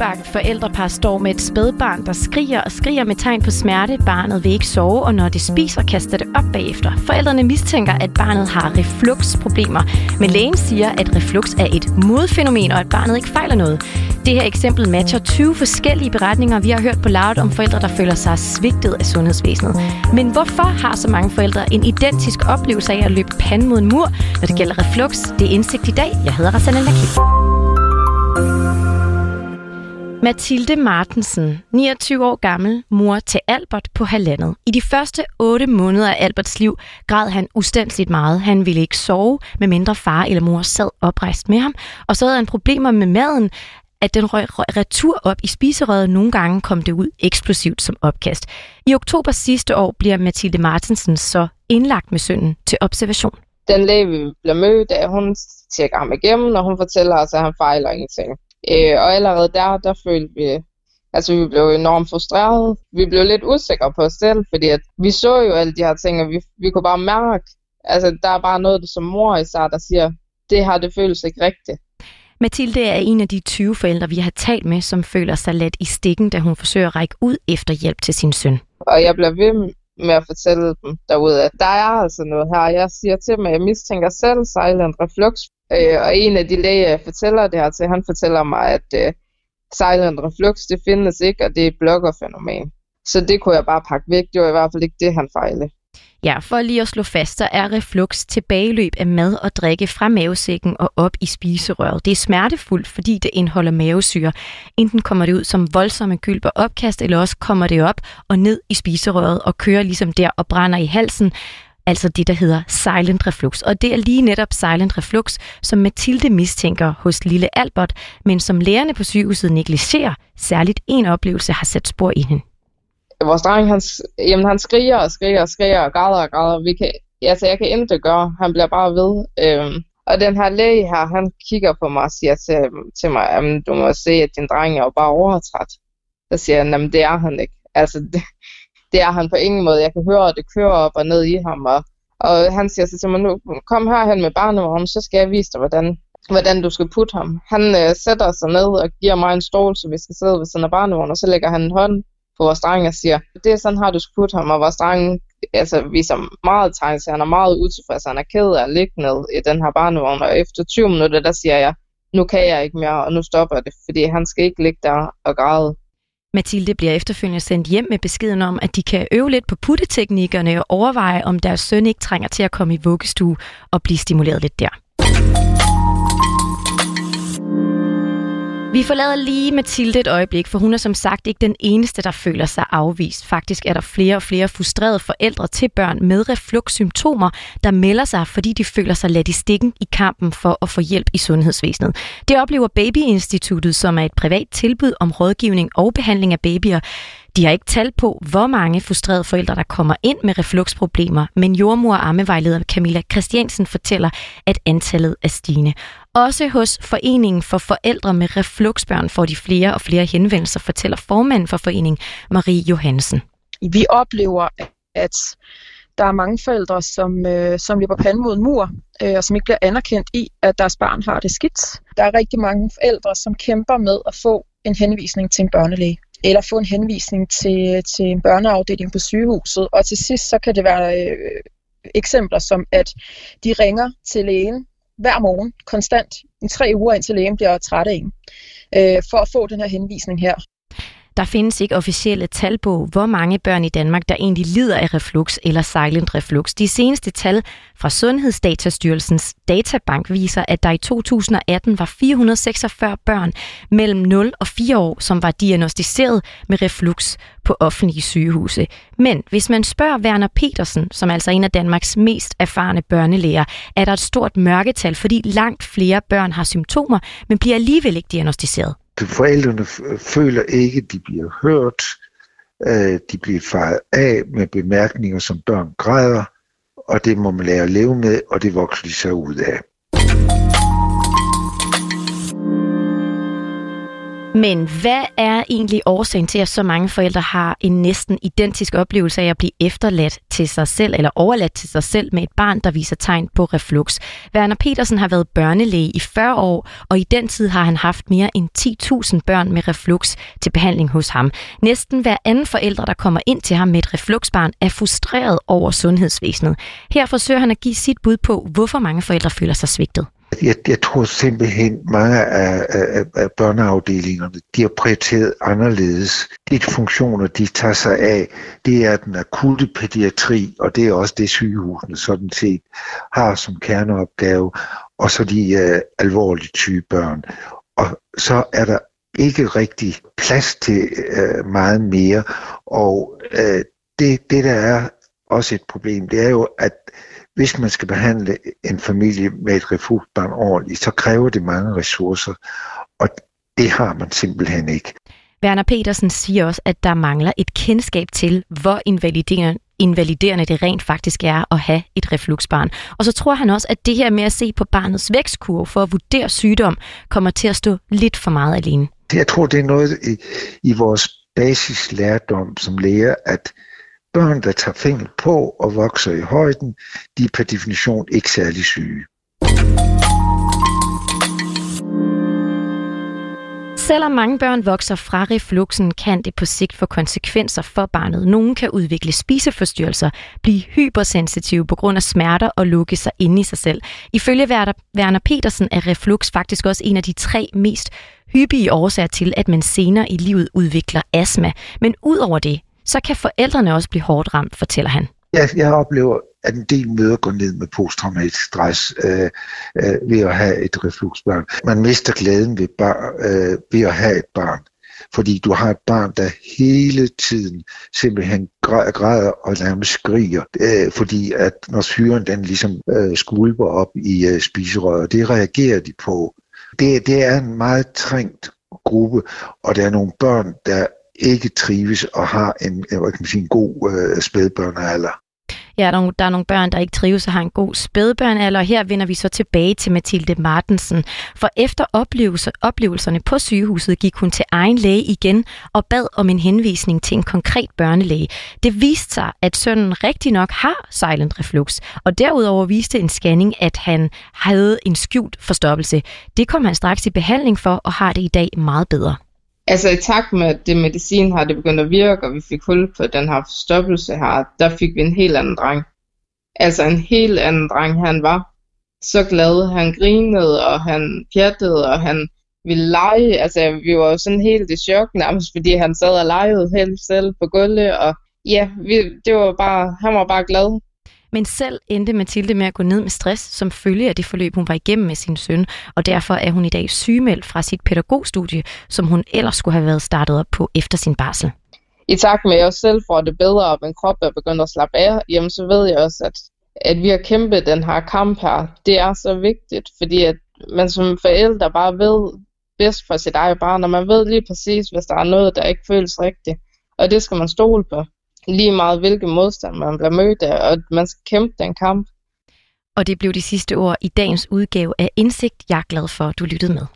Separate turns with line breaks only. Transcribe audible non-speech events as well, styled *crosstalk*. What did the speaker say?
nybagt forældrepar står med et spædbarn, der skriger og skriger med tegn på smerte. Barnet vil ikke sove, og når det spiser, kaster det op bagefter. Forældrene mistænker, at barnet har refluxproblemer, men lægen siger, at reflux er et modfænomen, og at barnet ikke fejler noget. Det her eksempel matcher 20 forskellige beretninger, vi har hørt på Loud om forældre, der føler sig svigtet af sundhedsvæsenet. Men hvorfor har så mange forældre en identisk oplevelse af at løbe panden mod en mur, når det gælder reflux? Det er indsigt i dag. Jeg hedder Rasana Lakim. Mathilde Martensen, 29 år gammel, mor til Albert på halvandet. I de første 8 måneder af Alberts liv græd han ustandsligt meget. Han ville ikke sove, medmindre far eller mor sad oprejst med ham. Og så havde han problemer med maden, at den røg retur op i spiserøret. Nogle gange kom det ud eksplosivt som opkast. I oktober sidste år bliver Mathilde Martensen så indlagt med sønnen til observation.
Den læge, vi bliver mødt af, hun tjekker ham igennem, og hun fortæller os, at han fejler ingenting. Øh, og allerede der, der følte vi, altså vi blev enormt frustrerede. Vi blev lidt usikre på os selv, fordi at vi så jo alle de her ting, og vi, vi kunne bare mærke, altså der er bare noget som mor især, der siger, det her, det føles ikke rigtigt.
Mathilde er en af de 20 forældre, vi har talt med, som føler sig let i stikken, da hun forsøger at række ud efter hjælp til sin søn.
Og jeg bliver ved med at fortælle dem derude, at der er altså noget her. Jeg siger til dem, at jeg mistænker selv silent reflux. Øh, og en af de læger, jeg fortæller det her til, han fortæller mig, at øh, silent reflux, det findes ikke, og det er et blokkerfænomen. Så det kunne jeg bare pakke væk. Det var i hvert fald ikke det, han fejlede.
Ja, for lige at slå fast, så er reflux tilbageløb af mad og drikke fra mavesækken og op i spiserøret. Det er smertefuldt, fordi det indeholder mavesyre. Enten kommer det ud som voldsomme gylp og opkast, eller også kommer det op og ned i spiserøret og kører ligesom der og brænder i halsen. Altså det, der hedder silent reflux. Og det er lige netop silent reflux, som Mathilde mistænker hos lille Albert, men som lærerne på sygehuset negligerer. Særligt en oplevelse har sat spor i hende
vores dreng, han, jamen, han skriger og skriger og skriger og græder og græder. Vi kan, altså, jeg kan intet gøre. Han bliver bare ved. Øhm, og den her læge her, han kigger på mig og siger til, til mig, at du må se, at din dreng er jo bare overtræt. Så siger han, at det er han ikke. Altså, *laughs* det, det er han på ingen måde. Jeg kan høre, at det kører op og ned i ham. Og, og han siger så til mig, nu kom herhen med barnevognen, så skal jeg vise dig, hvordan, hvordan du skal putte ham. Han øh, sætter sig ned og giver mig en stol, så vi skal sidde ved siden af barnevognen, og så lægger han en hånd på vores dreng og siger, det er sådan har du skal putte ham, og vores dreng altså, viser meget tegn så han er meget utilfreds, han er ked af at ligge ned i den her barnevogn, og efter 20 minutter, der siger jeg, nu kan jeg ikke mere, og nu stopper det, fordi han skal ikke ligge der og græde.
Mathilde bliver efterfølgende sendt hjem med beskeden om, at de kan øve lidt på putteteknikkerne og overveje, om deres søn ikke trænger til at komme i vuggestue og blive stimuleret lidt der. Vi forlader lige Mathilde et øjeblik, for hun er som sagt ikke den eneste, der føler sig afvist. Faktisk er der flere og flere frustrerede forældre til børn med refluxsymptomer, der melder sig, fordi de føler sig ladt i stikken i kampen for at få hjælp i sundhedsvæsenet. Det oplever Babyinstituttet, som er et privat tilbud om rådgivning og behandling af babyer. De har ikke tal på, hvor mange frustrerede forældre, der kommer ind med refluxproblemer, men jordmor og ammevejleder Camilla Christiansen fortæller, at antallet er stigende. Også hos Foreningen for Forældre med Refluxbørn får de flere og flere henvendelser, fortæller formanden for foreningen Marie Johansen.
Vi oplever, at der er mange forældre, som, øh, som løber panden mod en mur, øh, og som ikke bliver anerkendt i, at deres barn har det skidt. Der er rigtig mange forældre, som kæmper med at få en henvisning til en børnelæge eller få en henvisning til, til en børneafdeling på sygehuset. Og til sidst så kan det være øh, eksempler som, at de ringer til lægen hver morgen, konstant, i tre uger, indtil lægen bliver træt af en, øh, for at få den her henvisning her.
Der findes ikke officielle tal på, hvor mange børn i Danmark, der egentlig lider af reflux eller silent reflux. De seneste tal fra Sundhedsdatastyrelsens databank viser, at der i 2018 var 446 børn mellem 0 og 4 år, som var diagnostiseret med reflux på offentlige sygehuse. Men hvis man spørger Werner Petersen, som er altså en af Danmarks mest erfarne børnelæger, er der et stort mørketal, fordi langt flere børn har symptomer, men bliver alligevel ikke diagnostiseret
forældrene føler ikke, de bliver hørt. Øh, de bliver fejret af med bemærkninger, som børn græder, og det må man lære at leve med, og det vokser de sig ud af.
Men hvad er egentlig årsagen til, at så mange forældre har en næsten identisk oplevelse af at blive efterladt til sig selv, eller overladt til sig selv med et barn, der viser tegn på reflux? Werner Petersen har været børnelæge i 40 år, og i den tid har han haft mere end 10.000 børn med reflux til behandling hos ham. Næsten hver anden forælder, der kommer ind til ham med et refluxbarn, er frustreret over sundhedsvæsenet. Her forsøger han at give sit bud på, hvorfor mange forældre føler sig svigtet.
Jeg, jeg tror simpelthen, mange af, af, af børneafdelingerne, de har prioriteret anderledes. De funktioner, de tager sig af, det er den akutte pædiatri, og det er også det sygehusene sådan set har som kerneopgave, og så de øh, uh, alvorligt syge børn. Og så er der ikke rigtig plads til uh, meget mere, og uh, det, det der er også et problem, det er jo, at hvis man skal behandle en familie med et refugbarn ordentligt, så kræver det mange ressourcer, og det har man simpelthen ikke.
Werner Petersen siger også, at der mangler et kendskab til, hvor invaliderende, invaliderende det rent faktisk er at have et refluxbarn. Og så tror han også, at det her med at se på barnets vækstkurve for at vurdere sygdom, kommer til at stå lidt for meget alene.
Jeg tror, det er noget i, i vores basislærdom som læger, at Børn, der tager fængel på og vokser i højden, de er per definition ikke særlig syge.
Selvom mange børn vokser fra refluxen, kan det på sigt få konsekvenser for barnet. Nogle kan udvikle spiseforstyrrelser, blive hypersensitive på grund af smerter og lukke sig inde i sig selv. Ifølge Werner Petersen er reflux faktisk også en af de tre mest hyppige årsager til, at man senere i livet udvikler astma. Men udover det, så kan forældrene også blive hårdt ramt, fortæller han.
Jeg, jeg oplever, at en del møder går ned med posttraumatisk stress øh, øh, ved at have et refluxbarn. Man mister glæden ved, bar, øh, ved at have et barn. Fordi du har et barn, der hele tiden simpelthen græder og nærmest skriger, øh, fordi at når syren den ligesom øh, skulper op i øh, spiserøret, det reagerer de på. Det, det er en meget trængt gruppe, og der er nogle børn, der ikke trives og har en, øh, hvad kan man sige, en god øh, spædbørnealder.
Ja, der er, nogle, der er nogle børn, der ikke trives og har en god spædbørnealder. Her vender vi så tilbage til Mathilde Martensen. For efter oplevelse, oplevelserne på sygehuset gik hun til egen læge igen og bad om en henvisning til en konkret børnelæge. Det viste sig, at sønnen rigtig nok har silent reflux, og derudover viste en scanning, at han havde en skjult forstoppelse. Det kom han straks i behandling for og har det i dag meget bedre.
Altså i takt med, at det medicin har det begyndt at virke, og vi fik hul på den her forstoppelse her, der fik vi en helt anden dreng. Altså en helt anden dreng, han var så glad. Han grinede, og han pjattede, og han ville lege. Altså vi var jo sådan helt i chok nærmest, fordi han sad og legede helt selv på gulvet, og ja, vi, det var bare, han var bare glad.
Men selv endte Mathilde med at gå ned med stress som følge af det forløb, hun var igennem med sin søn, og derfor er hun i dag sygemeldt fra sit pædagogstudie, som hun ellers skulle have været startet op på efter sin barsel.
I takt med, at jeg selv får det bedre, og min krop er begyndt at slappe af, jamen så ved jeg også, at, at vi har kæmpet den her kamp her. Det er så vigtigt, fordi at man som forældre bare ved bedst for sit eget barn, og man ved lige præcis, hvis der er noget, der ikke føles rigtigt. Og det skal man stole på lige meget hvilke modstand man bliver mødt af, og man skal kæmpe den kamp.
Og det blev de sidste ord i dagens udgave af Indsigt. Jeg er glad for, at du lyttede med.